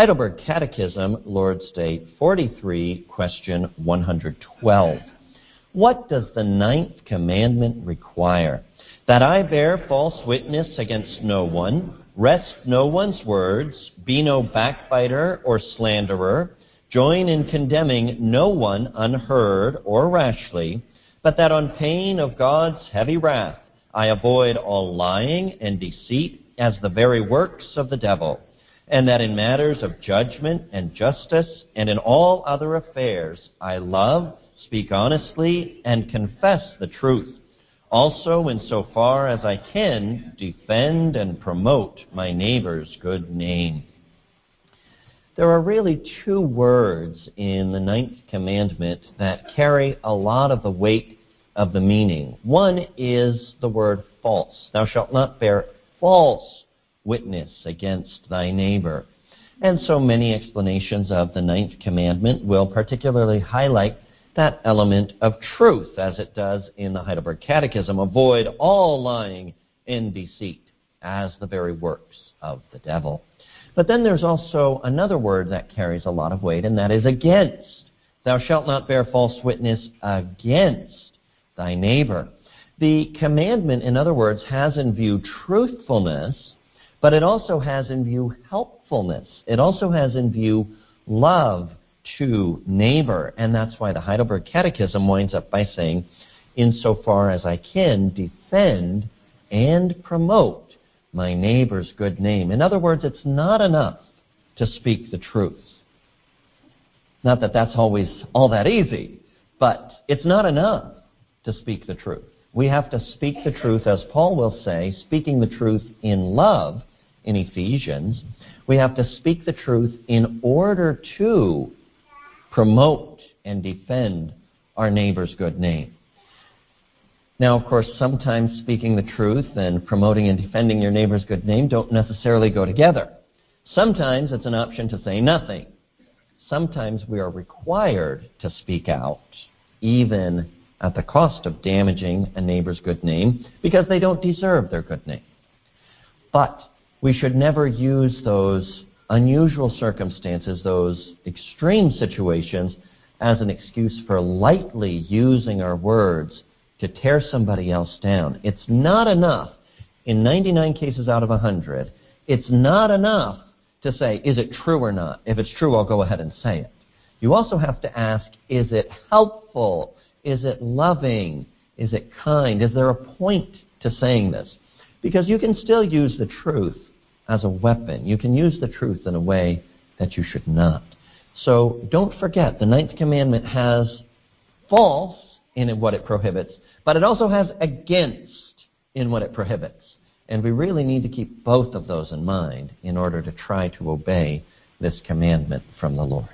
Heidelberg Catechism, Lord's Day 43, question 112. What does the ninth commandment require? That I bear false witness against no one, wrest no one's words, be no backbiter or slanderer, join in condemning no one unheard or rashly, but that on pain of God's heavy wrath I avoid all lying and deceit as the very works of the devil, and that in matters of judgment and justice and in all other affairs I love, speak honestly, and confess the truth. Also, in so far as I can, defend and promote my neighbor's good name. There are really two words in the ninth commandment that carry a lot of the weight of the meaning. One is the word false. Thou shalt not bear false witness against thy neighbor. And so many explanations of the ninth commandment will particularly highlight that element of truth, as it does in the Heidelberg Catechism. Avoid all lying and deceit, as the very works of the devil. But then there's also another word that carries a lot of weight, and that is against. Thou shalt not bear false witness against thy neighbor. The commandment, in other words, has in view truthfulness, but it also has in view helpfulness. It also has in view love to neighbor. And that's why the Heidelberg Catechism winds up by saying, insofar as I can, defend and promote my neighbor's good name. In other words, it's not enough to speak the truth. Not that that's always all that easy, but it's not enough to speak the truth. We have to speak the truth, as Paul will say, speaking the truth in love in Ephesians. We have to speak the truth in order to promote and defend our neighbor's good name. Now, of course, sometimes speaking the truth and promoting and defending your neighbor's good name don't necessarily go together. Sometimes it's an option to say nothing. Sometimes we are required to speak out, even at the cost of damaging a neighbor's good name, because they don't deserve their good name. But we should never use those unusual circumstances, those extreme situations, as an excuse for lightly using our words to tear somebody else down. It's not enough, in 99 cases out of 100, it's not enough to say, is it true or not? If it's true, I'll go ahead and say it. You also have to ask, is it helpful? Is it loving? Is it kind? Is there a point to saying this? Because you can still use the truth as a weapon. You can use the truth in a way that you should not. So don't forget, the ninth commandment has false in what it prohibits, but it also has against in what it prohibits. And we really need to keep both of those in mind in order to try to obey this commandment from the Lord.